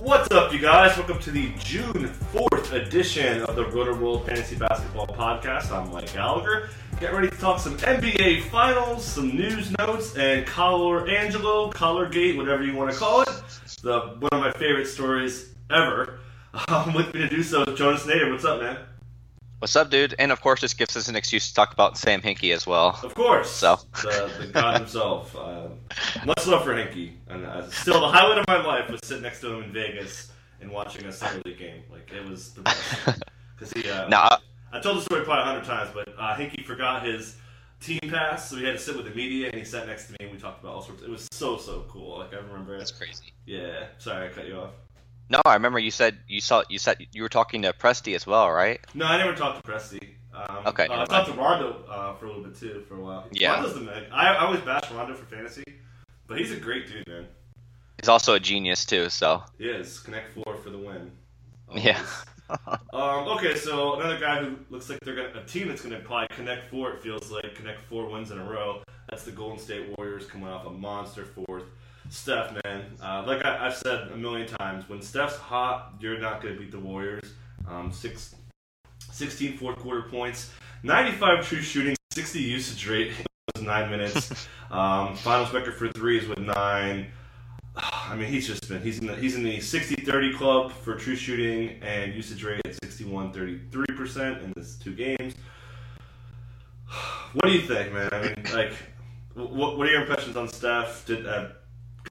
What's up, you guys? Welcome to the June 4th edition of the Rotoworld Fantasy Basketball Podcast. I'm Mike Gallagher. Get ready to talk some NBA Finals, some news notes, and Collar Angelo, Collargate, whatever you want to call it. The one of my favorite stories ever. Um, with me to do so is Jonas Nader. What's up, man? What's up, dude? And of course, this gives us an excuse to talk about Sam Hinkie as well. Of course. So. the, the god himself. Uh, much love for Hinkie. And uh, still, the highlight of my life was sitting next to him in Vegas and watching a summer league game. Like it was the best. Because he. Uh, Now, I told the story probably a hundred times, but uh, Hinkie forgot his team pass, so he had to sit with the media, and he sat next to me, and we talked about all sorts. It was so so cool. Like I remember. that's It. crazy. Yeah. Sorry, I cut you off. No, I remember you said you saw you said you were talking to Presty as well, right? No, I never talked to Presty. Um, Okay, uh, I talked to Rondo uh, for a little bit too for a while. Yeah. Rondo's the man. I, I always bash Rondo for fantasy, but he's a great dude, man. He's also a genius too. So He is. Connect four for the win. Yeah. um, okay, so another guy who looks like they're gonna a team that's gonna probably connect four. It feels like connect four wins in a row. That's the Golden State Warriors coming off a monster fourth. Steph, man, uh, like I, I've said a million times, when Steph's hot, you're not gonna beat the Warriors. Um, six, 16 fourth quarter points, 95 true shooting, 60 usage rate. was nine minutes. Um, finals record for threes with nine. I mean, he's just been he's in the he's in the 60-30 club for true shooting and usage rate at 61-33 percent in this two games. What do you think, man? I mean, like, what what are your impressions on Steph? Did uh,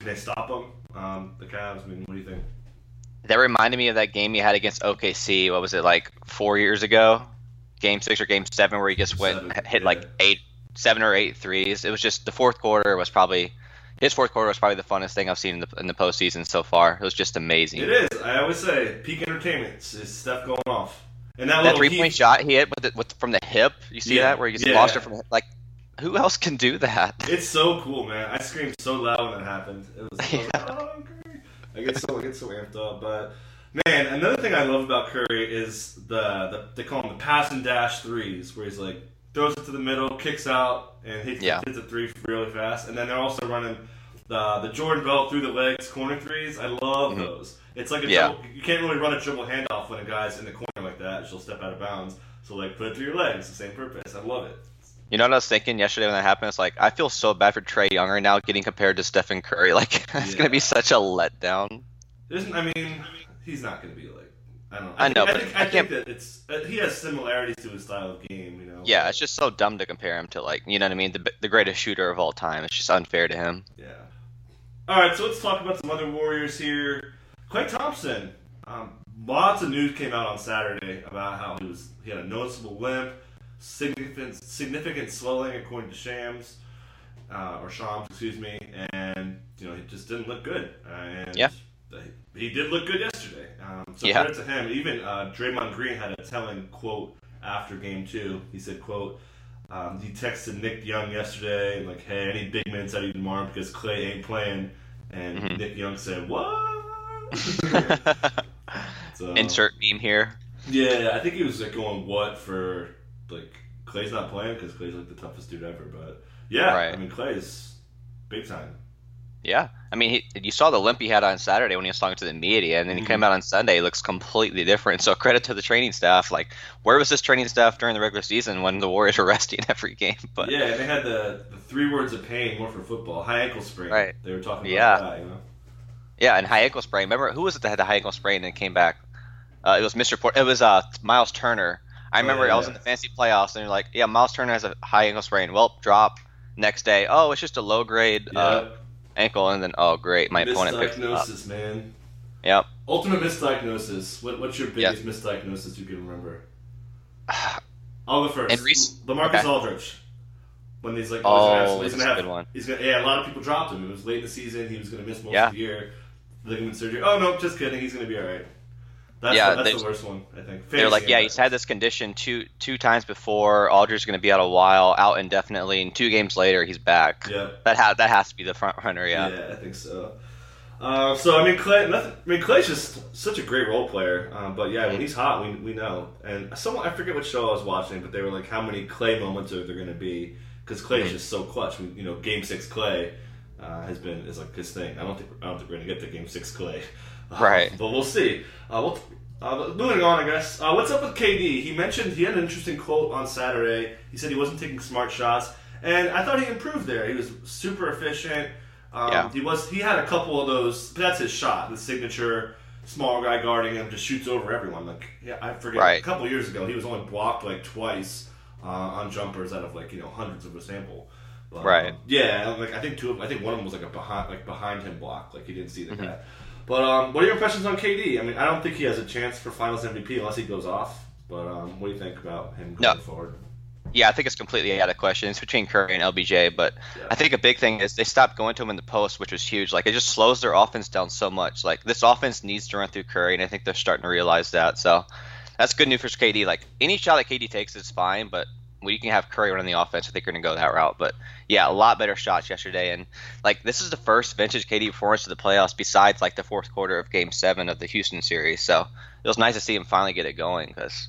can they stop them? Um, the Cavs. I mean, what do you think? that reminded me of that game you had against OKC. What was it like four years ago? Game six or game seven, where he just went Seven, hit yeah. like eight, seven or eight threes. It was just the fourth quarter was probably his fourth quarter was probably the funnest thing I've seen in the in the postseason so far. It was just amazing. It is. I always say peak entertainment is stuff going off. And that, That three point shot he hit with, it, with from the hip, you see Yeah, that where he just yeah. lost it from like, who else can do that? It's so cool, man. I screamed so loud when that happened. It was, I was like, oh. I get so I get so amped up. But man, another thing I love about Curry is the, the they call him the pass and dash threes, where he's like throws it to the middle, kicks out, and hits, Yeah. hits a three really fast. And then they're also running the the Jordan Bell through the legs corner threes. I love Mhm. those. It's like a Yeah. dribble, you can't really run a dribble handoff when a guy's in the corner like that. She'll step out of bounds. So like put it through your legs, the same purpose. I love it. You know what I was thinking yesterday when that happened? It's like I feel so bad for Trae Young right now getting compared to Stephen Curry. Like it's Yeah. gonna be such a letdown. Isn't I mean, he's not going to be like I don't know. I know, think, I but think, I I think can't- that it's uh, he has similarities to his style of game. You know. Yeah, it's just so dumb to compare him to like you know what I mean, the the greatest shooter of all time. It's just unfair to him. Yeah. All right, so let's talk about some other Warriors here. Klay Thompson. Um, lots of news came out on Saturday about how he was he had a noticeable limp, significant significant swelling according to Shams, uh, or Shams, excuse me, and you know he just didn't look good. And Yeah. he did look good yesterday. Um, so Yeah. credit to him. Even uh, Draymond Green had a telling quote after Game Two. He said, "quote." Um, he texted Nick Young yesterday, like, "Hey, any big minutes out of you tomorrow because Klay ain't playing." And Mhm. Nick Young said, "What?" so, Insert meme here. Yeah, I think he was like going what for like Klay's not playing because Klay's like the toughest dude ever. But yeah, Right. I mean Klay's big time. Yeah, I mean, he, you saw the limp he had on Saturday when he was talking to the media, and then he Mhm. came out on Sunday. He looks completely different. So credit to the training staff. Like, where was this training staff during the regular season when the Warriors were resting every game? But yeah, they had the, the three words of pain more for football: high ankle sprain. Right. They were talking about Yeah. that. You know. Yeah, and high ankle sprain. Remember who was it that had the high ankle sprain and then came back? Uh, it was Mr. Port. It was uh, Miles Turner. I Oh, remember yeah, I was yeah. in the fancy playoffs, and you're like, "Yeah, Miles Turner has a high ankle sprain." Well, drop. Next day, oh, it's just a low grade uh, ankle, and then oh, great, my opponent picked it up. misdiagnosis, man. Yep. Ultimate misdiagnosis. What, what's your biggest misdiagnosis you can remember? I'll go first. And Reese- LaMarcus okay. Aldridge. When he's like, Oh, he's gonna have, he's gonna a have, good one. He's gonna, yeah, a lot of people dropped him. It was late in the season. He was gonna miss most Yeah. of the year. Ligament surgery. Oh no, just kidding. He's gonna be all right. That's Yeah, the, that's the worst one, I think. They're like, yeah, he's had this condition two two times before. Aldridge's going to be out a while, out indefinitely, and two games later he's back. Yeah. That ha- that has to be the front runner, yeah. Yeah, I think so. Uh, so I mean, Klay. Nothing, I mean, Klay's just such a great role player. Um, but yeah, when he's hot, we, we know. And someone I forget what show I was watching, but they were like, how many Klay moments are there going to be? Because Klay is Mhm. just so clutch. We, you know, Game Six Klay. uh, has been is like his thing. I don't think I don't think we're gonna get to Game Six Klay, right? But we'll see. Uh, we'll, uh, moving on, I guess. Uh, what's up with KD? He mentioned he had an interesting quote on Saturday. He said he wasn't taking smart shots, and I thought he improved there. He was super efficient. Um, yeah. He was. He had a couple of those. But that's his shot, the signature small guy guarding him, just shoots over everyone. Like yeah, I forget. Right. A couple years ago, he was only blocked like twice uh, on jumpers out of like you know hundreds of a sample. Right. Yeah, like I think two. Of, I think one of them was like a behind like behind him block. Like he didn't see the mm-hmm. guy. But um, what are your impressions on KD? I mean, I don't think he has a chance for Finals MVP unless he goes off. But um, what do you think about him going no. forward? Yeah, I think it's completely out of question. It's between Curry and LBJ, but yeah. I think a big thing is they stopped going to him in the post, which was huge. Like it just slows their offense down so much. Like this offense needs to run through Curry, and I think they're starting to realize that. So that's good news for KD. Like any shot that KD takes is fine, but you can have Curry running the offense, I think you're gonna go that route. But yeah, a lot better shots yesterday, and like this is the first vintage KD performance of the playoffs besides like the fourth quarter of Game Seven of the Houston series. So it was nice to see him finally get it going because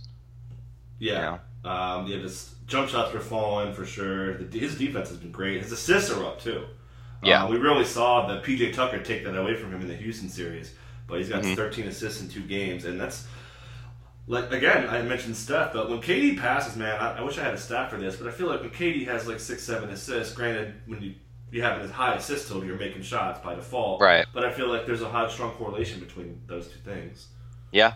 yeah, you know. um, yeah, just jump shots were falling for sure. The, his defense has been great. His assists are up too. Yeah, uh, we really saw the PJ Tucker take that away from him in the Houston series, but he's got mm-hmm. 13 assists in two games, and that's like again I mentioned Steph, but when KD passes, man, I, I wish I had a stat for this, but I feel like when KD has like six, seven assists, granted when you you have a high assist total, you're making shots by default. Right. But I feel like there's a high, strong correlation between those two things. Yeah,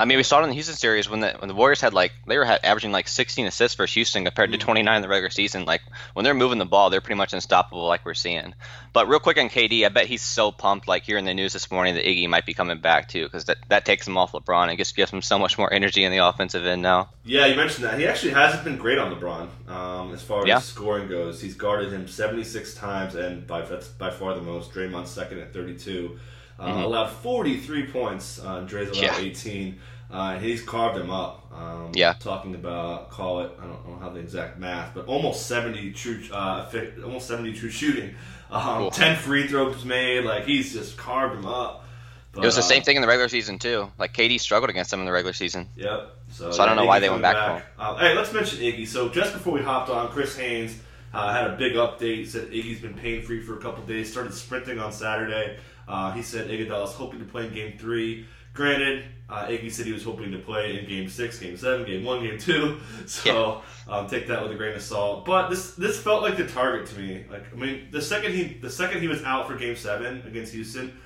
I mean, we saw it in the Houston series when the when the Warriors had like they were averaging like 16 assists for Houston compared to mm. 29 in the regular season. Like when they're moving the ball, they're pretty much unstoppable, like we're seeing. But real quick on KD, I bet he's so pumped. Like hearing the news this morning that Iggy might be coming back too, because that, that takes him off LeBron and just gives him so much more energy in the offensive end now. Yeah, you mentioned that he actually hasn't been great on LeBron um, as far yeah. as scoring goes. He's guarded him 76 times, and by that's by far the most. Draymond's second at 32. Uh, mm-hmm. Allowed 43 points. Uh, Dre's allowed yeah. 18. Uh, he's carved him up. Um, yeah. Talking about call it I don't know how the exact math, but almost seventy true, uh, almost seventy true shooting. Um, cool. Ten free throws made. Like he's just carved him up. But, it was the same uh, thing in the regular season too. Like KD struggled against them in the regular season. Yep. So, so I don't know why they went back. back. Uh, hey, let's mention Iggy. So just before we hopped on, Chris Haynes uh, had a big update. He said Iggy's been pain free for a couple days. Started sprinting on Saturday. Uh, he said Iguodala is hoping to play in Game Three. Granted, uh, Iggy said he was hoping to play in Game Six, Game Seven, Game One, Game Two. So yeah. um, take that with a grain of salt. But this this felt like the target to me. Like I mean, the second he the second he was out for Game Seven against Houston,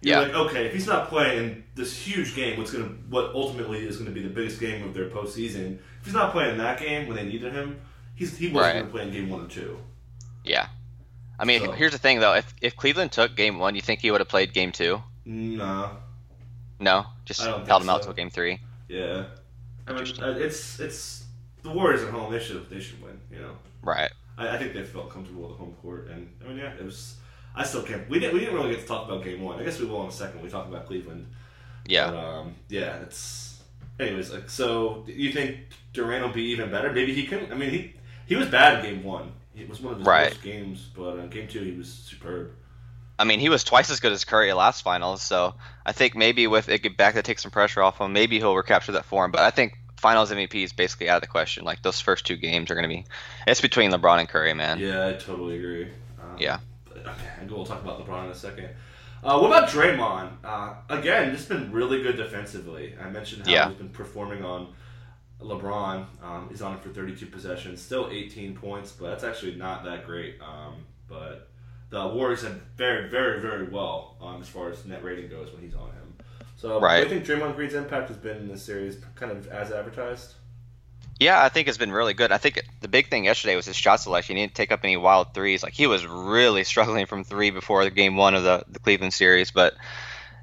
you're yeah. like, okay, if he's not playing this huge game, what's gonna what ultimately is gonna be the biggest game of their postseason? If he's not playing that game when they needed him, he's he wasn't right. gonna play in Game One or Two. Yeah. I mean, so. here's the thing though. If if Cleveland took Game One, you think he would have played Game Two? No. No, just held him out till game three. Yeah, I mean, uh, it's it's the Warriors at home. They should they should win. You know. Right. I, I think they felt comfortable with the home court, and I mean, yeah, it was. I still can't. We didn't. We didn't really get to talk about game one. I guess we will in a second. We talk about Cleveland. Yeah. But, um, yeah. It's. Anyways, like, so you think Durant will be even better? Maybe he can. I mean, he he was bad in game one. It was one of his right. worst games, but in game two he was superb. I mean, he was twice as good as Curry last finals, so I think maybe with it get back to take some pressure off him, maybe he'll recapture that form. But I think Finals MVP is basically out of the question. Like those first two games are going to be, it's between LeBron and Curry, man. Yeah, I totally agree. Um, yeah. But, okay, we'll talk about LeBron in a second. Uh, what about Draymond? Uh, again, just been really good defensively. I mentioned how yeah. he's been performing on LeBron. Um, he's on it for 32 possessions, still 18 points, but that's actually not that great. Um, but the Warriors have very, very, very well um, as far as net rating goes when he's on him. So right. I think Draymond Green's impact has been in this series kind of as advertised. Yeah, I think it's been really good. I think the big thing yesterday was his shot selection. He didn't take up any wild threes. Like he was really struggling from three before the game one of the, the Cleveland series. But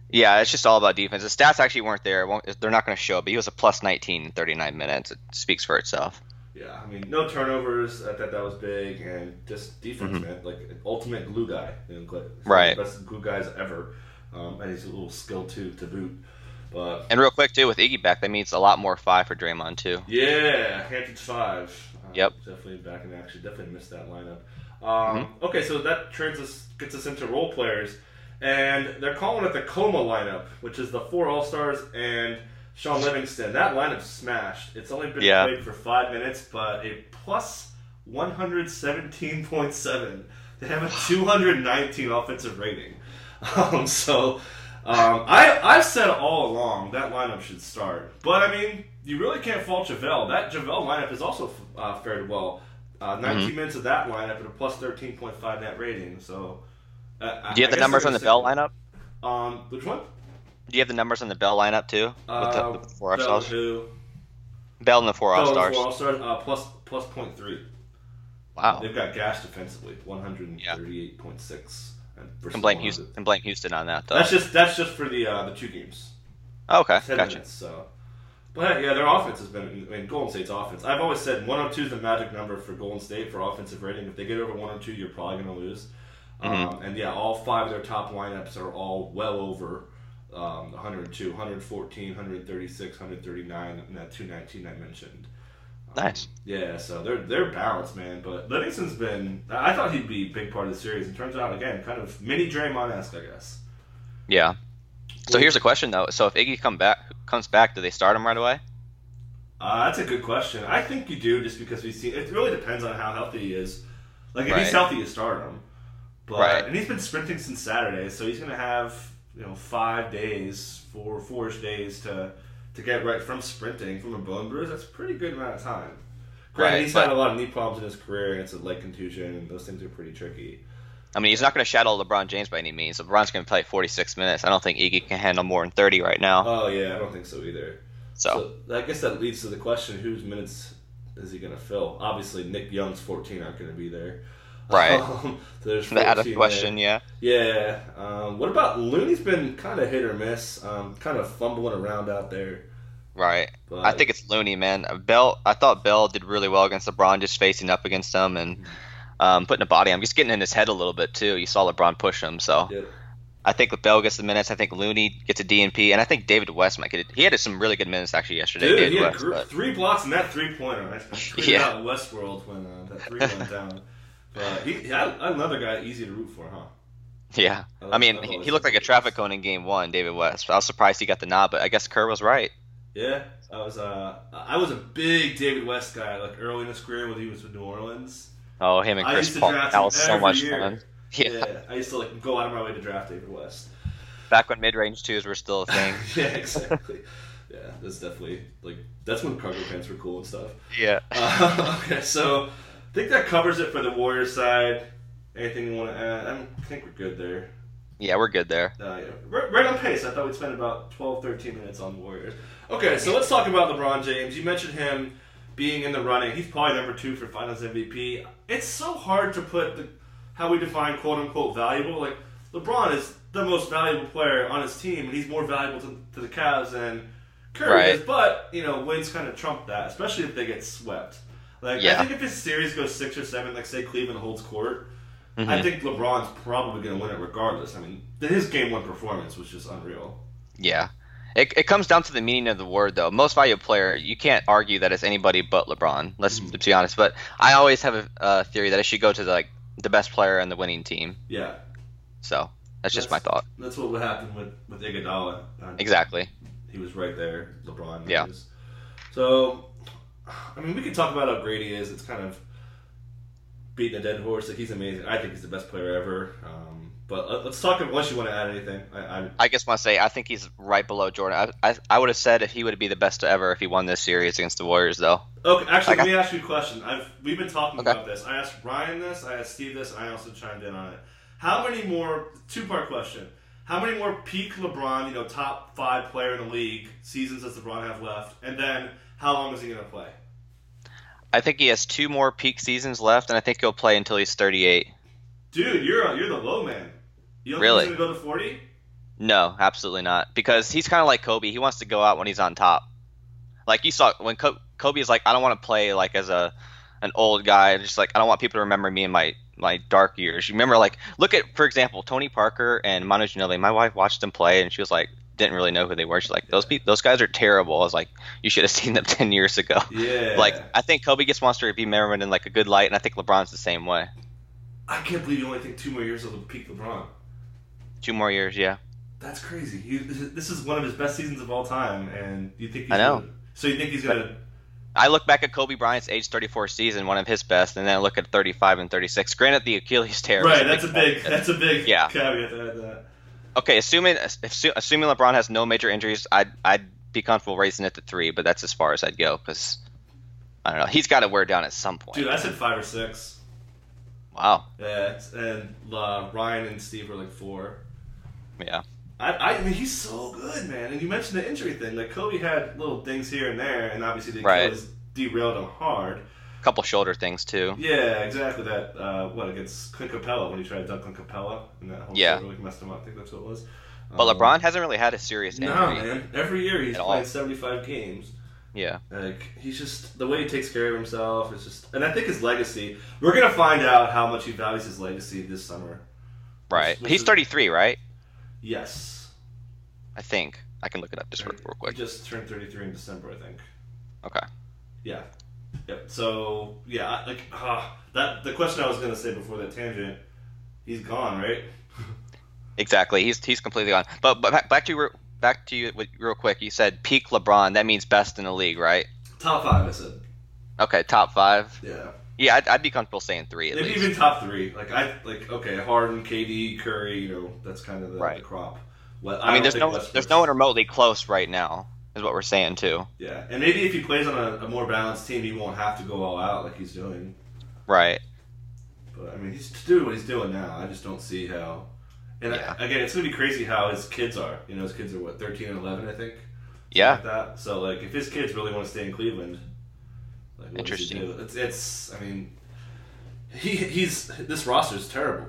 yeah, it's just all about defense. The stats actually weren't there. They're not going to show, but he was a plus 19 in 39 minutes. It speaks for itself. Yeah, I mean, no turnovers. I thought that was big, and just defense, mm-hmm. man. Like ultimate glue guy. You know, right. best glue guys ever, um, and he's a little skilled too to boot. But and real quick too, with Iggy back, that means a lot more five for Draymond too. Yeah, Hamptons five. Uh, yep. Definitely back in action. Definitely missed that lineup. Um, mm-hmm. Okay, so that turns us gets us into role players, and they're calling it the coma lineup, which is the four All Stars and Shaun Livingston, that lineup smashed. It's only been yeah. played for five minutes, but a plus 117.7. They have a 219 offensive rating. Um, so um, I I've said all along that lineup should start, but I mean you really can't fault JaVale. That JaVale lineup has also uh, fared well. Uh, 19 mm-hmm. minutes of that lineup at a plus 13.5 net rating. So, uh, do you have I the numbers on the Bell lineup? Um, which one? Do you have the numbers on the Bell lineup too? With the, uh, with the four Bell Who? Bell and the four All Stars. All Stars uh, plus plus point three. Wow. They've got gas defensively, 138.6. Yeah. Can blame Houston. Can blame Houston on that though. That's just that's just for the uh, the two games. Oh, okay, gotcha. Minutes, so, but yeah, their offense has been. I mean, Golden State's offense. I've always said 102 is the magic number for Golden State for offensive rating. If they get over 102, you're probably going to lose. Mm-hmm. Um, and yeah, all five of their top lineups are all well over um, 102, 114, 136, 139, and that 219 I mentioned. Nice. Yeah, so they're they're balanced, man. But Livingston's been. I thought he'd be a big part of the series, and turns out again, kind of mini Draymond esque, I guess. Yeah. So here's a question though. So if Iggy come back comes back, do they start him right away? Uh, that's a good question. I think you do, just because we see. It really depends on how healthy he is. Like if right. he's healthy, you start him. But right. and he's been sprinting since Saturday, so he's gonna have you know five days, four four-ish days to to get right from sprinting from a bone bruise, that's a pretty good amount of time. Granted, right, he's had a lot of knee problems in his career, and it's a leg contusion, and those things are pretty tricky. I mean, he's not going to shadow LeBron James by any means. LeBron's going to play 46 minutes. I don't think Iggy can handle more than 30 right now. Oh yeah, I don't think so either. So, so I guess that leads to the question: Whose minutes is he going to fill? Obviously, Nick Young's 14 aren't going to be there. Right. Um, there's the out of question, there. yeah. Yeah. Um, what about Looney's been kind of hit or miss, um, kind of fumbling around out there. Right. But, I think it's Looney, man. Bell. I thought Bell did really well against LeBron, just facing up against him and mm-hmm. um, putting a body. I'm just getting in his head a little bit too. You saw LeBron push him, so. Yeah. I think Bell gets the minutes. I think Looney gets a DNP, and I think David West might get it. He had some really good minutes actually yesterday. Dude, David he had West, gr- three blocks in that three pointer. I yeah. out Westworld when uh, that three went down. But he, another guy easy to root for, huh? Yeah, I, I mean, he, he looked like a traffic cone in Game One, David West. I was surprised he got the nod, but I guess Kerr was right. Yeah, I was. Uh, I was a big David West guy, like early in his career when he was with New Orleans. Oh, him and Chris Paul. That was so much year. fun. Yeah. yeah. I used to like go out of my way to draft David West. Back when mid-range twos were still a thing. yeah, exactly. yeah, that's definitely like that's when cargo pants were cool and stuff. Yeah. Uh, okay, so I think that covers it for the Warriors side. Anything you want to add? I think we're good there. Yeah, we're good there. Uh, yeah. right, right on pace. I thought we'd spend about 12, 13 minutes on Warriors. Okay, so let's talk about LeBron James. You mentioned him being in the running. He's probably number two for Finals MVP. It's so hard to put the, how we define quote unquote valuable. Like LeBron is the most valuable player on his team, and he's more valuable to, to the Cavs than Curry right. is. But you know, wins kind of trump that, especially if they get swept. Like yeah. I think if his series goes six or seven, like say Cleveland holds court Mm-hmm. I think LeBron's probably going to win it regardless. I mean, his game one performance was just unreal. Yeah. It, it comes down to the meaning of the word, though. Most valuable player, you can't argue that it's anybody but LeBron. Let's mm-hmm. be honest. But I always have a, a, theory that it should go to the, like the best player and the winning team. Yeah. So that's, that's just my thought. That's what would happen with with Iguodala. Exactly. He was right there. LeBron. Yeah. Was. So, I mean, we could talk about how great he is. It's kind of beating a dead horse. Like he's amazing. I think he's the best player ever. Um, but let's talk. Unless you want to add anything, I, I, I just want to say I think he's right below Jordan. I, I, I would have said if he would be the best ever if he won this series against the Warriors, though. Okay, actually, like, let me ask you a question. I've we've been talking okay. about this. I asked Ryan this. I asked Steve this. I also chimed in on it. How many more? Two part question. How many more peak LeBron, you know, top five player in the league seasons does LeBron have left? And then how long is he going to play? I think he has two more peak seasons left, and I think he'll play until he's 38. Dude, you're uh, you're the low man. You don't really? think he's gonna go to 40? No, absolutely not. Because he's kind of like Kobe. He wants to go out when he's on top. Like you saw when Kobe is like, I don't want to play like as a an old guy. Just like I don't want people to remember me in my my dark years. You remember like look at for example Tony Parker and Manu Ginobili. My wife watched them play, and she was like, didn't really know who they were. She's like, those people, those guys are terrible. I was like, you should have seen them ten years ago. Yeah. Like, I think Kobe gets wants to be remembered in like a good light, and I think LeBron's the same way. I can't believe you only think two more years of the peak LeBron. Two more years, yeah. That's crazy. this is one of his best seasons of all time, and you think he's I know. Gonna, so you think he's gonna? I look back at Kobe Bryant's age 34 season, one of his best, and then I look at 35 and 36. Granted, the Achilles tear. Right, that's a big, that's a big Yeah. caveat to that. Okay, assuming assu- assuming LeBron has no major injuries, I'd I'd be comfortable raising it to three, but that's as far as I'd go because I don't know. He's got to wear down at some point. Dude, I said five or six. wow. Yeah, and uh, Ryan and Steve were like four. Yeah. I, I mean, he's so good, man. And you mentioned the injury thing. Like Kobe had little things here and there, and obviously the Right. Achilles derailed him hard. Couple shoulder things too. Yeah, exactly. That uh, what against Clint Capela when he tried to dunk on Capela, and that whole Yeah. really messed him up. I think that's what it was. But Um, LeBron hasn't really had a serious injury. No, man. Every year he's playing seventy-five games. Yeah. Like he's just the way he takes care of himself is just, and I think his legacy. We're gonna find out how much he values his legacy this summer. Right. which He's 33, right? Yes, I think. I can look it up just real, real He quick. just turned thirty-three in December, I think. Okay. Yeah. Yep. So yeah, I- like ah, that. The question I was gonna say before that tangent, he's gone, right? Exactly. He's he's completely gone. But but back- back to you back to you real quick. You said peak LeBron. That means best in the league, right? Top five, I said. Okay, top five. Yeah. Yeah, I'd, I'd be comfortable saying three at Maybe least. even top three. Like I like okay, Harden, KD, Curry. You know, that's kind of the, Right. the crop. Well, I mean, there's no Westbrook's- there's no one remotely close right now. Is what we're saying too. Yeah, and maybe if he plays on a, a more balanced team, he won't have to go all out like he's doing. Right. But I mean, he's doing what he's doing now. I just don't see how. And Yeah. I, again, it's gonna be crazy how his kids are. You know, his kids are what thirteen and eleven, I think. Yeah. Like that. So like, if his kids really want to stay in Cleveland, like, what does he Interesting. It's, it's. I mean, he he's this roster is terrible.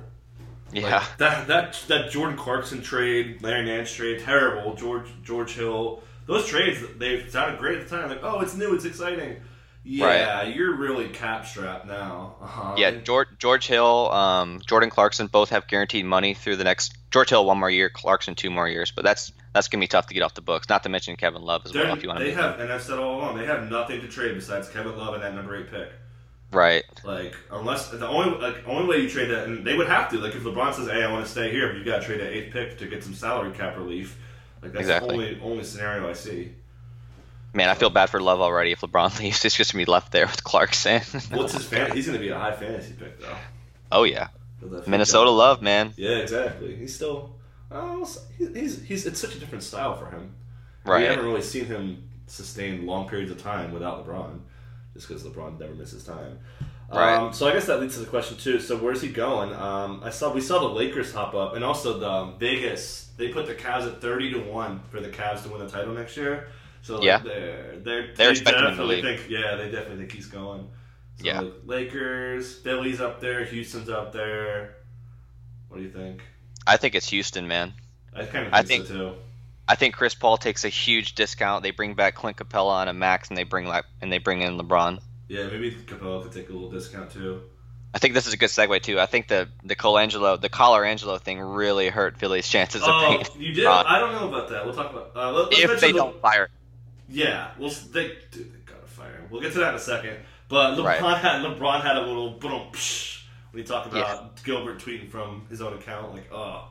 Yeah. Like, that that that Jordan Clarkson trade, Larry Nance trade, terrible. George George Hill, those trades they sounded great at the time. Like, oh, it's new, it's exciting. Yeah, you're really cap strapped now. Uh-huh. Yeah, George George Hill, um, Jordan Clarkson both have guaranteed money through the next. George Hill one more year, Clarkson two more years, but that's that's gonna be tough to get off the books. Not to mention Kevin Love as They're- well. If you want to, they have, and I've said all along, they have nothing to trade besides Kevin Love and that number eight pick. right, Like, unless the only like only way you trade that, and they would have to. Like, if LeBron says, "Hey, I want to stay here," but you got to trade that eighth pick to get some salary cap relief. Like, that's Exactly. the only only scenario I see. man, I feel bad for Love already. If LeBron leaves, it's just gonna be left there with Clarkson. What's his fan? He's going to be a high fantasy pick though. oh yeah, Minnesota Love, man. Yeah, exactly. He's still. Oh, he's he's it's such a different style for him. Right. We haven't really seen him sustain long periods of time without LeBron, just because LeBron never misses time. Right. Um, so I guess that leads to the question too. So where's he going? Um, I saw we saw the Lakers hop up, and also the um, Vegas. They put the Cavs at thirty to one for the Cavs to win the title next year. So like, Yeah. they're they're They're they expecting definitely think yeah they definitely think he's going. So Yeah. like, Lakers, Philly's up there, Houston's up there. What do you think? I think it's Houston, man. I kind of I think, think- so too. I think Chris Paul takes a huge discount. They bring back Clint Capela on a max, and they bring like and they bring in LeBron. Yeah, maybe Capela could take a little discount too. I think this is a good segue too. I think the the Colangelo, the Collarangelo thing really hurt Philly's chances of Oh, being. you did? I don't know about that. We'll talk about. Uh, let, if they the- don't fire. Yeah, well, they, dude, they gotta fire him. We'll get to that in a second. But LeBron Right. had LeBron had a little boom when he talked about Gilbert tweeting from his own account, like, oh,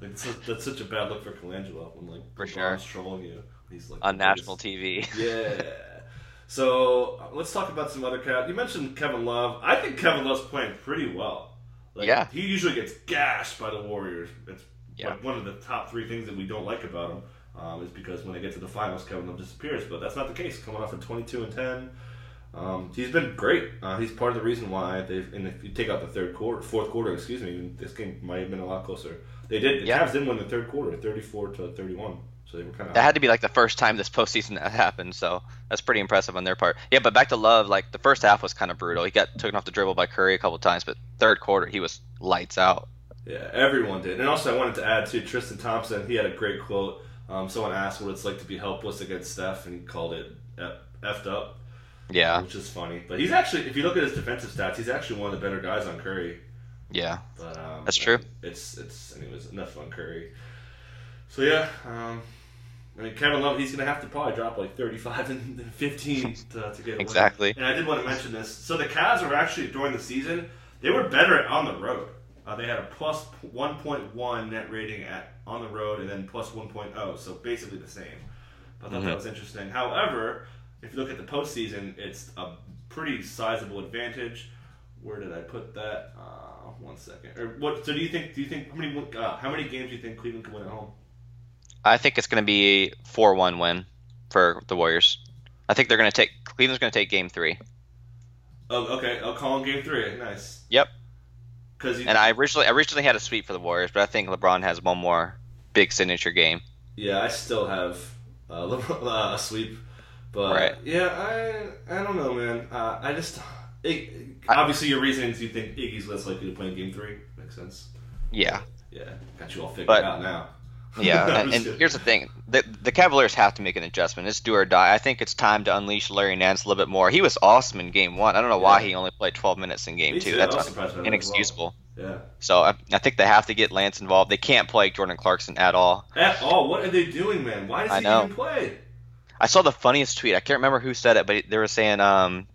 like that's, such- that's such a bad look for Colangelo when like For LeBron's trolling you. He's like on national TV. Yeah. So uh, let's talk about some other cat. You mentioned Kevin Love. I think Kevin Love's playing pretty well. Like, Yeah. He usually gets gashed by the Warriors. It's Yeah. like one of the top three things that we don't like about him um, is because when they get to the finals, Kevin Love disappears. But that's not the case. Coming off of 22 and 10, um, he's been great. Uh, he's part of the reason why they've. And if you take out the third quarter, fourth quarter, excuse me, this game might have been a lot closer. They did. The Yeah. Cavs did win the third quarter, 34 to 31. So they were kind of. That had to be like the first time this postseason that happened, so that's pretty impressive on their part. Yeah, but back to Love, like the first half was kind of brutal. He got taken off the dribble by Curry a couple times, but third quarter he was lights out. Yeah, everyone did. And also, I wanted to add to Tristan Thompson. He had a great quote. Um, someone asked what it's like to be helpless against Steph, and he called it effed up, Yeah, which is funny. But he's actually, if you look at his defensive stats, he's actually one of the better guys on Curry. yeah, But um, That's true. It's it's anyways enough on Curry. So yeah, um, I mean Kevin Love, he's gonna have to probably drop like thirty-five and and fifteen to, to get win. Exactly. And I did want to mention this. So the Cavs were actually during the season they were better on the road. Uh, they had a plus one point one net rating at on the road, and then plus one oh, so basically the same. I thought Mhm. that was interesting. However, if you look at the postseason, it's a pretty sizable advantage. Where did I put that? Uh, one second. Or what? So do you think? Do you think how many uh, how many games do you think Cleveland can win at home? I think it's going to be four one win for the Warriors. I think they're going to take Cleveland's going to take Game Three. Oh, okay. I'll call him Game Three. Nice. Yep. Because and I originally I originally had a sweep for the Warriors, but I think LeBron has one more big signature game. Yeah, I still have uh, LeBron, uh, a sweep, but Right. yeah, I I don't know, man. Uh, I just it, obviously your reasons you think Iggy's less likely to play in Game Three makes sense. Yeah, Yeah, got you all figured But- out now. yeah. And and here's the thing: the the Cavaliers have to make an adjustment. It's do or die. I think it's time to unleash Larry Nance a little bit more. He was awesome in Game One. I don't know why Yeah. he only played 12 minutes in Game Me Two. too. That's un- surprised by that as inexcusable. Yeah. So I, I think they have to get Lance involved. They can't play Jordan Clarkson at all. At all, what are they doing, man? Why does I he know. even play? I saw the funniest tweet. I can't remember who said it, but they were saying um,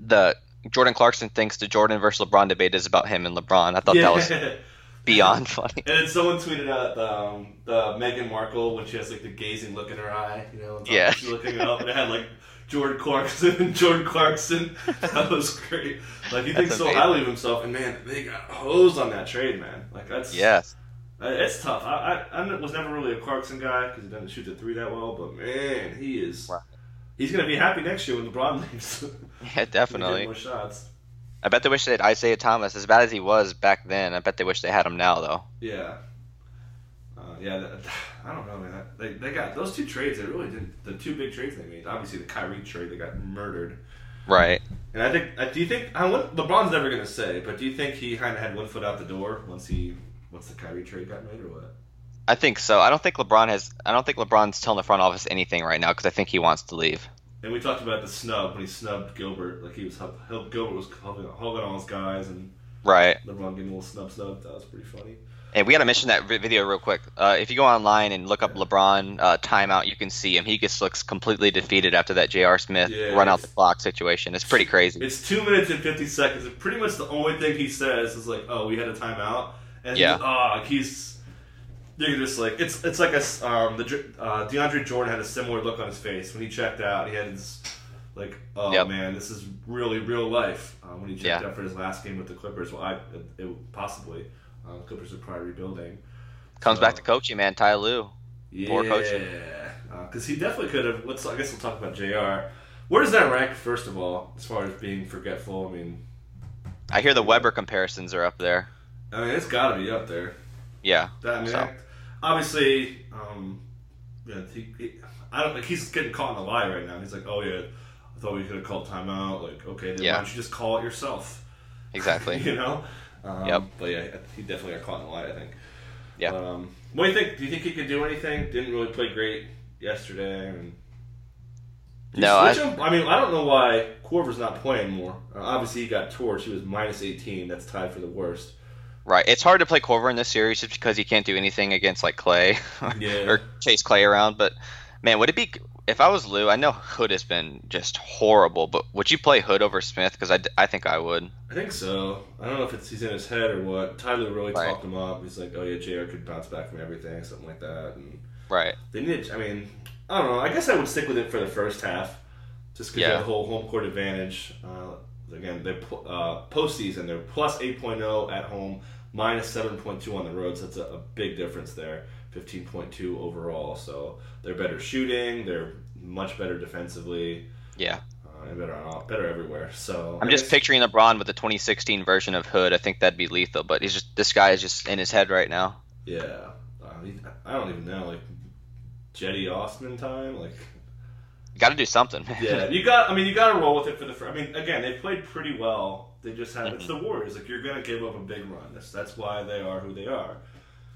the Jordan Clarkson thinks the Jordan versus LeBron debate is about him and LeBron. I thought that was beyond funny. And then someone tweeted out the, um, the Meghan Markle when she has like the gazing look in her eye, you know, Yeah. she's looking up, and it had like Jordan Clarkson Jordan Clarkson. That was great. Like he thinks so highly of himself, and man, they got hosed on that trade, man. Like that's Yes. uh, it's tough. I, I I was never really a Clarkson guy because he doesn't shoot the three that well, but man, he is. Right. He's gonna be happy next year when LeBron leaves. Yeah, definitely. more shots. I bet they wish they had Isaiah Thomas. As bad as he was back then, I bet they wish they had him now, though. Yeah. Uh, yeah, that, I don't know, man. They, they got those two trades. They really didn't. The two big trades they made. Obviously, the Kyrie trade, they got murdered. Right. And I think, do you think? I want, LeBron's never gonna say, but do you think he kind of had one foot out the door once he once the Kyrie trade got made, or what? I think so. I don't think LeBron has. I don't think LeBron's telling the front office anything right now because I think he wants to leave. And we talked about the snub when he snubbed Gilbert. Like he was, help, help, Gilbert was hugging, hugging all his guys, and Right. LeBron him a little snub snub. That was pretty funny. And we got to mention that video real quick. Uh, if you go online and look up LeBron uh, timeout, you can see him. He just looks completely defeated after that J.R. Smith Yeah, run out the clock situation. It's pretty crazy. It's two minutes and fifty seconds, and pretty much the only thing he says is like, "Oh, we had a timeout," and Yeah. oh, he's you're just like it's it's like a um the uh, DeAndre Jordan had a similar look on his face when he checked out. He had his like, "Oh Yep. man, this is really real life." Um, when he checked Yeah. out for his last game with the Clippers, well, I it, it, possibly uh, Clippers are probably rebuilding. Comes So- back to coaching, man. Ty Lue. yeah, Poor coaching. because he definitely could have. Let's. I guess we'll talk about J.R. Where does that rank? First of all, as far as being forgetful, I mean, I hear the Webber comparisons are up there. I mean, it's got to be up there. Yeah. That I mean, So. Obviously, um, yeah, he, he, I don't like he's getting caught in a lie right now. He's like, oh yeah, I thought we could have called timeout. Like, okay, then Yeah. why don't you just call it yourself? Exactly. you know. Um, Yep. But yeah, he definitely got caught in a lie. I think. Yeah. Um, what do you think? Do you think he could do anything? Didn't really play great yesterday. And No, I- him? I mean, I don't know why Korver's not playing more. Uh, obviously, he got torched. He was minus 18. That's tied for the worst. Right. It's hard to play Korver in this series just because he can't do anything against like Klay Yeah. or chase Klay around. But man, would it be if I was Lue? I know Hood has been just horrible, but would you play Hood over Smith? Because I, I think I would. I think so. I don't know if it's he's in his head or what. Ty Lue really Right. talked him up. He's like, "Oh yeah, J.R. could bounce back from everything, something like that." And Right. they need. I mean, I don't know. I guess I would stick with it for the first half, just because Yeah. you have the whole home court advantage. Uh, again, they're uh, postseason. They're eight at home, minus seven point two on the road. So that's a, a big difference there. Fifteen point two overall. So they're better shooting. They're much better defensively. Yeah. Uh, better on better everywhere. So I'm just picturing LeBron with the 2016 version of Hood. I think that'd be lethal. But he's just this guy is just in his head right now. Yeah, uh, he- I don't even know, like Cedi Osman time, like Got to do something. man. yeah, you got. I mean, you got to roll with it for the. fir- I mean, again, they played pretty well. They just have it's the Warriors. Like you're gonna give up a big run. That's that's why they are who they are.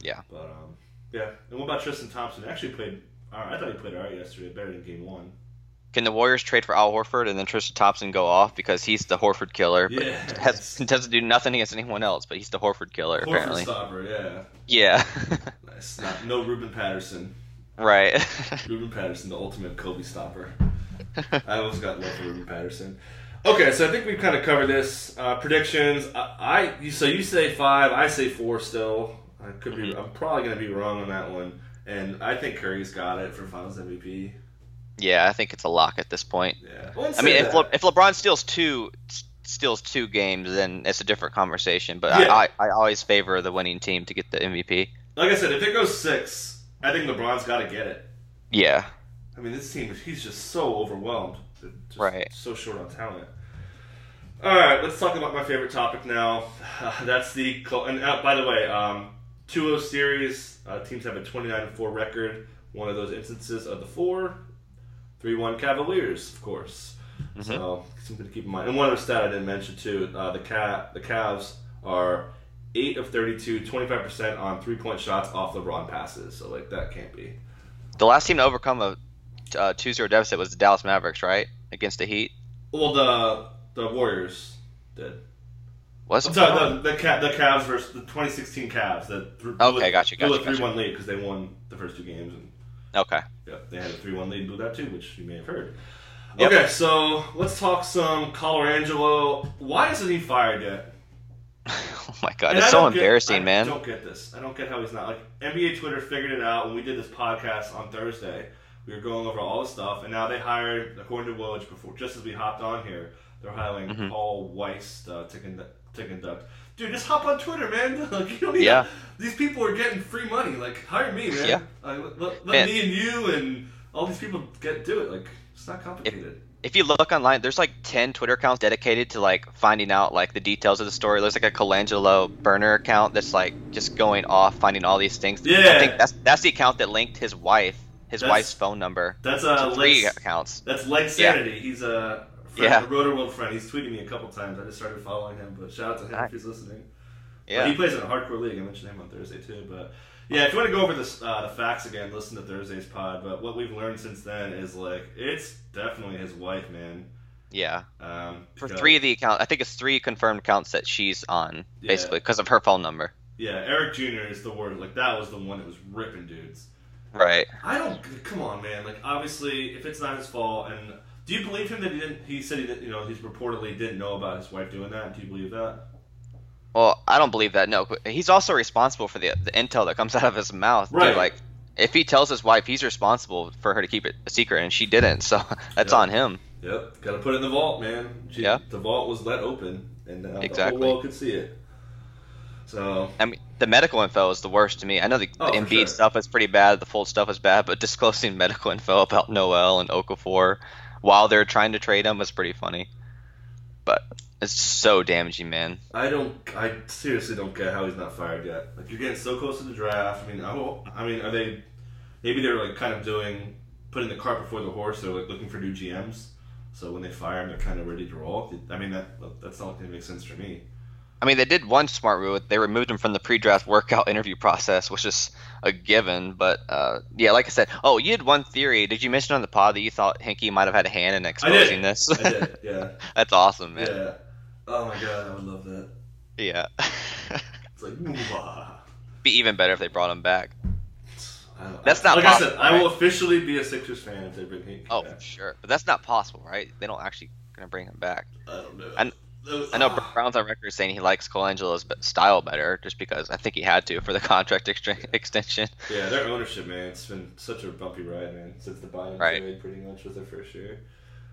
Yeah. But um, yeah. And what about Tristan Thompson? Actually played. All right, I thought he played all right yesterday. Better than game one. Can the Warriors trade for Al Horford and then Tristan Thompson go off because he's the Horford killer? But Yeah. has, doesn't do nothing against anyone else, but he's the Horford killer Horford apparently. stopper. Yeah. Yeah. Nice. Not, no Ruben Patterson. right. Ruben Patterson, the ultimate Kobe stopper. I always got love for Ruben Patterson. Okay, so I think we've kind of covered this. Uh, predictions. I, I so you say five, I say four. Still, I could be. I'm probably going to be wrong on that one. And I think Curry's got it for Finals MVP. Yeah, I think it's a lock at this point. Yeah. I mean, if, Le- if LeBron steals two steals two games, then it's a different conversation. But yeah. I, I, I always favor the winning team to get the MVP. Like I said, if it goes six, I think LeBron's got to get it. Yeah. I mean, this team, he's just so overwhelmed. Just right. So short on talent. All right, let's talk about my favorite topic now. Uh, that's the and uh, by the way, um, 2-0 series. Uh, teams have a 29-4 record. One of those instances of the four. 3-1 Cavaliers, of course. Mm-hmm. So something to keep in mind. And one other stat I didn't mention too: uh, the cat the Cavs are eight of 32, 25 percent on three-point shots off LeBron passes. So like that can't be. The last team to overcome a uh, 2-0 deficit was the Dallas Mavericks, right? Against the Heat. Well, the the Warriors did. Was? Sorry, the the, the Cavs versus the 2016 Cavs. That th- okay, got you, got you. three one lead because they won the first two games. And, okay. Yeah, they had a three one lead blew that too, which you may have heard. Yep. Okay, so let's talk some Colangelo. Why isn't he fired yet? oh my god, and it's so embarrassing, get, man. I don't get this. I don't get how he's not like NBA Twitter figured it out when we did this podcast on Thursday. We were going over all the stuff, and now they hired, according to Woj, before just as we hopped on here, they're hiring mm-hmm. Paul Weiss uh, to, conduct, to conduct. Dude, just hop on Twitter, man. Like. Yeah. these people are getting free money. Like hire me, man. Yeah. Like, let, let me and you and all these people get do it. Like it's not complicated. If, if you look online, there's like ten Twitter accounts dedicated to like finding out like the details of the story. There's like a Colangelo burner account that's like just going off finding all these things. Yeah. I think that's that's the account that linked his wife his that's, wife's phone number. That's uh, three Lex, accounts. That's Leg Sanity. Yeah. He's a friend, yeah. a friend. He's tweeting me a couple times. I just started following him, but shout out to him if he's listening. Yeah, but he plays in a hardcore league. I mentioned him on Thursday too. But yeah, if you want to go over this, uh, the facts again, listen to Thursday's pod. But what we've learned since then is like it's definitely his wife, man. Yeah. Um, For three of the accounts, I think it's three confirmed accounts that she's on, yeah. basically because of her phone number. Yeah, Eric Jr. is the word. Like that was the one that was ripping dudes. Right. I don't. Come on, man. Like, obviously, if it's not his fault, and do you believe him that he didn't? He said he didn't. You know, he's reportedly didn't know about his wife doing that. Do you believe that? Well, I don't believe that. No, he's also responsible for the the intel that comes out of his mouth. Right. Dude, like, if he tells his wife, he's responsible for her to keep it a secret, and she didn't. So that's yep. on him. Yep. Got to put it in the vault, man. She, yeah. The vault was let open, and uh, exactly. the whole world could see it. So I mean, the medical info is the worst to me. I know the, oh, the Embiid sure. stuff is pretty bad, the full stuff is bad, but disclosing medical info about Noel and Okafor while they're trying to trade him was pretty funny. But it's so damaging, man. I don't. I seriously don't get how he's not fired yet. Like you're getting so close to the draft. I mean, I, I mean, are they? Maybe they're like kind of doing putting the cart before the horse. They're like looking for new GMs. So when they fire him, they're kind of ready to roll. I mean, that that's not going to make sense for me. I mean, they did one smart move. They removed him from the pre-draft workout interview process, which is a given. But uh, yeah, like I said, oh, you had one theory. Did you mention on the pod that you thought Hinkie might have had a hand in exposing I this? I did. Yeah. That's awesome, man. Yeah. Oh my god, I would love that. Yeah. it's like, Mwah. be even better if they brought him back. That's not like possible, I said. Right? I will officially be a Sixers fan if they bring Hinkie. Oh, back. sure, but that's not possible, right? They don't actually gonna bring him back. I don't know. And I know Brown's on record saying he likes Colangelo's style better, just because I think he had to for the contract ex- extension. Yeah, their ownership, man, it's been such a bumpy ride, man, since the buy-in right. trade pretty much was their first year.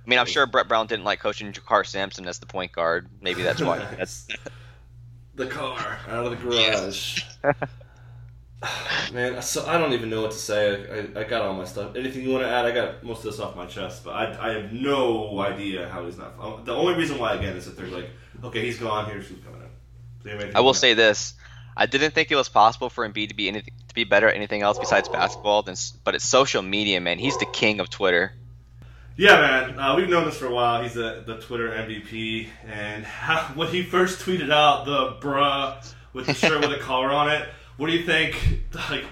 I mean, I'm sure Brett Brown didn't like coaching JaKarr Sampson as the point guard. Maybe that's why. that's the car out of the garage. Man, so I don't even know what to say. I, I, got all my stuff. Anything you want to add? I got most of this off my chest, but I, I have no idea how he's not. The only reason why again is that they're like, okay, he's gone. Here's who's coming in. I will say this: I didn't think it was possible for Embiid to be anything to be better at anything else besides basketball. Than, but it's social media, man. He's the king of Twitter. Yeah, man. Uh, we've known this for a while. He's the, the Twitter MVP, and how, when he first tweeted out the bruh with the shirt with a collar on it what do you think? Like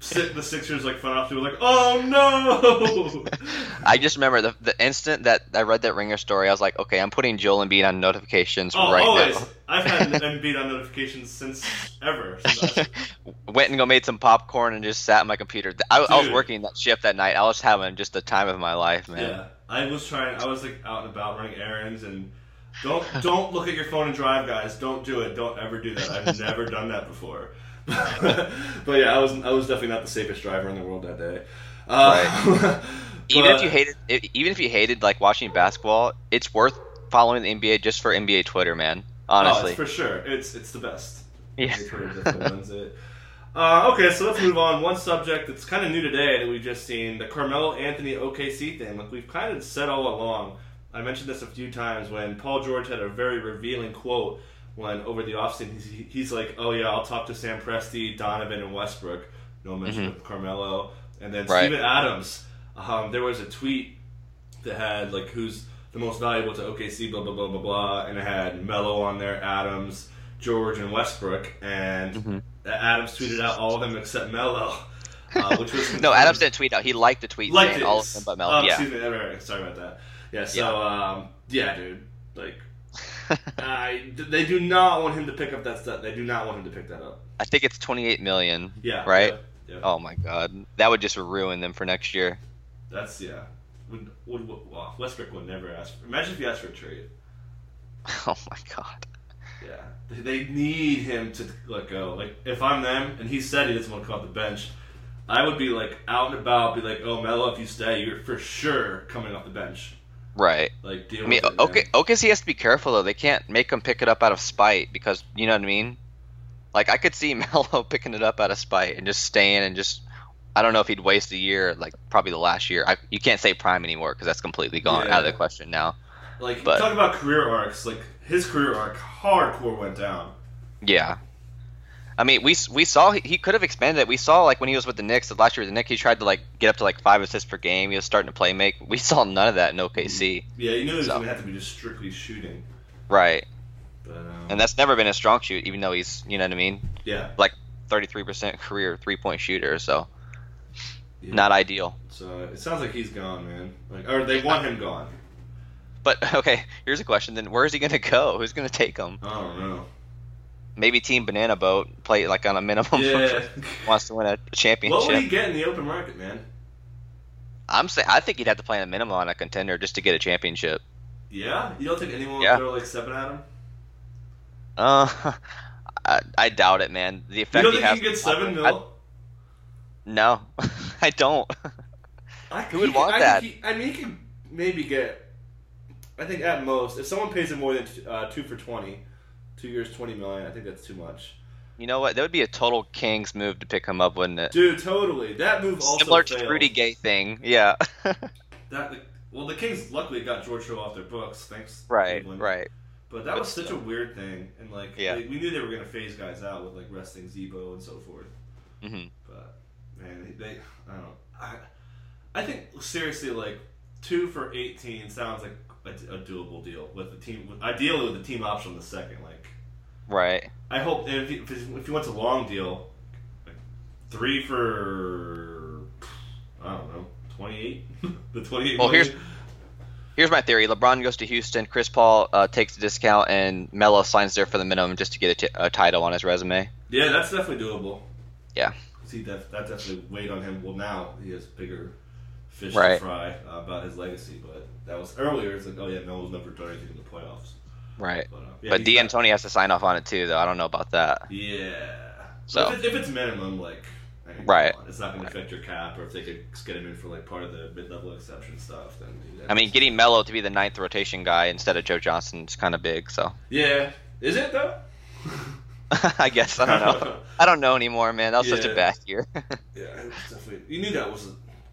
the Sixers like front office were like, "Oh no!" I just remember the the instant that I read that Ringer story, I was like, "Okay, I'm putting Joel and Embiid on notifications oh, right always. now." I've had Embiid on notifications since ever. Since Went and go made some popcorn and just sat at my computer. I, I, was working that shift that night. I was having just the time of my life, man. Yeah, I was trying. I was like out and about running errands and. Don't don't look at your phone and drive, guys. Don't do it. Don't ever do that. I've never done that before. but yeah, I was I was definitely not the safest driver in the world that day. Uh, right. even if you hated, even if you hated like watching basketball, it's worth following the NBA just for NBA Twitter, man. Honestly, oh, for sure, it's it's the best. Yeah. Uh, okay, so let's move on. One subject that's kind of new today that we've just seen the Carmelo Anthony OKC thing. Like we've kind of said all along. I mentioned this a few times when Paul George had a very revealing quote when over the offseason he's, he's like, "Oh yeah, I'll talk to Sam Presti, Donovan, and Westbrook." No mention mm-hmm. of Carmelo, and then right. Steven Adams. Um, there was a tweet that had like who's the most valuable to OKC, blah blah blah blah blah, and it had Melo on there, Adams, George, and Westbrook, and mm-hmm. Adams tweeted out all of them except Melo. Uh, which was no, Adams didn't tweet out. He liked the tweet liked all of them but Melo. Oh, yeah. Excuse me. Sorry about that. Yeah. So yeah, um, yeah dude. Like, I, uh, they do not want him to pick up that stuff. They do not want him to pick that up. I think it's twenty eight million. Yeah. Right. Yeah, yeah. Oh my god, that would just ruin them for next year. That's yeah. Would, would, well, Westbrook would never ask. For, imagine if he asked for a trade. Oh my god. Yeah, they need him to let go. Like if I'm them, and he said he doesn't want to come off the bench, I would be like out and about, be like, "Oh, Melo, if you stay, you're for sure coming off the bench." Right. Like. I mean, it, okay, OKC has to be careful though. They can't make him pick it up out of spite because you know what I mean. Like I could see Melo picking it up out of spite and just staying and just. I don't know if he'd waste a year, like probably the last year. I, you can't say prime anymore because that's completely gone yeah. out of the question now. Like but, talk about career arcs. Like his career arc hardcore went down. Yeah. I mean, we we saw he, he could have expanded it. We saw like when he was with the Knicks last year with the Knicks, he tried to like get up to like five assists per game. He was starting to play make. We saw none of that in OKC. Yeah, you knew it was so. gonna have to be just strictly shooting. Right. But, um, and that's never been a strong shoot, even though he's you know what I mean. Yeah. Like thirty three percent career three point shooter, so yeah. not ideal. So it sounds like he's gone, man. Like, or they want him gone. But okay, here's a question. Then where is he going to go? Who's going to take him? I don't know. Maybe Team Banana Boat play like on a minimum. Yeah. wants to win a championship. What would he get in the open market, man? I'm saying I think he'd have to play on a minimum on a contender just to get a championship. Yeah, you don't think anyone yeah. would throw like seven at him? Uh, I, I doubt it, man. The effect you don't think he, can get seven mil? I, no, I don't. I, Who would want I, that? He, I mean, he could maybe get I think at most, if someone pays him more than uh, two for twenty, two years, twenty million, I think that's too much. You know what? That would be a total Kings move to pick him up, wouldn't it? Dude, totally. That move also similar failed. to Rudy Gay thing. Yeah. that well, the Kings luckily got George Hill off their books, thanks. Right, Cleveland. right. But that but was such still. a weird thing, and like yeah. they, we knew they were gonna phase guys out with like resting Z-Bo and so forth. Mm-hmm. But man, they I don't know. I I think seriously like two for eighteen sounds like a, a doable deal with the team. Ideally, with the team option in the second. Like, right. I hope if he, if he wants a long deal, like three for I don't know twenty eight. the twenty eight. Well, here's here's my theory. LeBron goes to Houston. Chris Paul uh, takes the discount, and Melo signs there for the minimum just to get a, t- a title on his resume. Yeah, that's definitely doable. Yeah. See, that that definitely weighed on him. Well, now he has bigger fish right. to fry uh, about his legacy, but that was earlier. It's like, oh yeah, Melo's never done anything in the playoffs. Right. But, uh, yeah, but D'Antoni has to sign off on it too, though. I don't know about that. Yeah. So if, it, if, it's minimum, like, right, it's not going to affect your cap, or if they could get him in for like part of the mid-level exception stuff, then. I mean, getting Melo to be the ninth rotation guy instead of Joe Johnson is kind of big. So. Yeah. Is it though? I guess I don't know. I don't know anymore, man. That was yeah. such a bad year. yeah, definitely. You knew that was.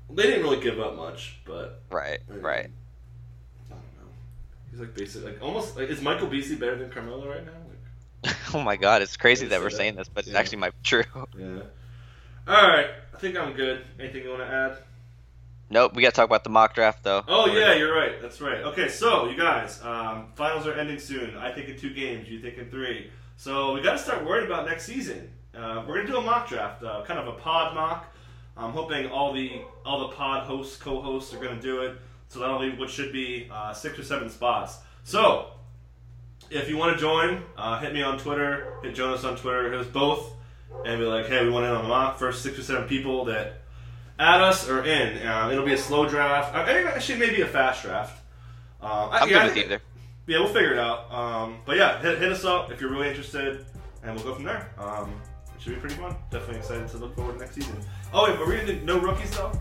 They didn't really give up much, but. Right. right. He's like basic, like almost like is Michael Beasley better than Carmelo right now? Like, oh my god, it's crazy that we're saying this, but yeah. it's actually my true. Yeah. All right, I think I'm good. Anything you want to add? Nope, we got to talk about the mock draft though. Oh yeah, you're right. That's right. Okay, so you guys, um, finals are ending soon. I think in two games. You think in three. So we got to start worrying about next season. Uh, we're gonna do a mock draft, uh, kind of a pod mock. I'm hoping all the all the pod hosts, co-hosts are gonna do it. So that'll leave what should be uh, six or seven spots. So if you want to join, uh, hit me on Twitter, hit Jonas on Twitter, hit us both, and be like, hey, we want in on the mock. First six or seven people that add us are in. Uh, it'll be a slow draft. Uh, actually, maybe a fast draft. Uh, I'm yeah, good with either. Yeah, we'll figure it out. Um, but yeah, hit, hit, us up if you're really interested, and we'll go from there. Um, it should be pretty fun. Definitely excited to look forward to next season. Oh, wait, are we gonna no rookies though?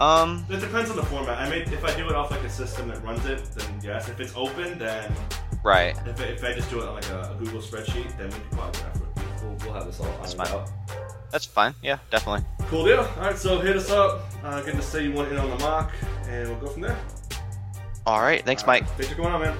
Um, It depends on the format. I may if I do it off like a system that runs it, then yes. If it's open, then right. if, if I just do it on like a, a Google spreadsheet, then we can probably it. We'll, we'll have this all That's fine. out. That's fine. Yeah, definitely. Cool deal. All right, so hit us up. Uh, get to say you want in on the mock, and we'll go from there. All right. Thanks, All right, Mike. Thanks for coming on, man.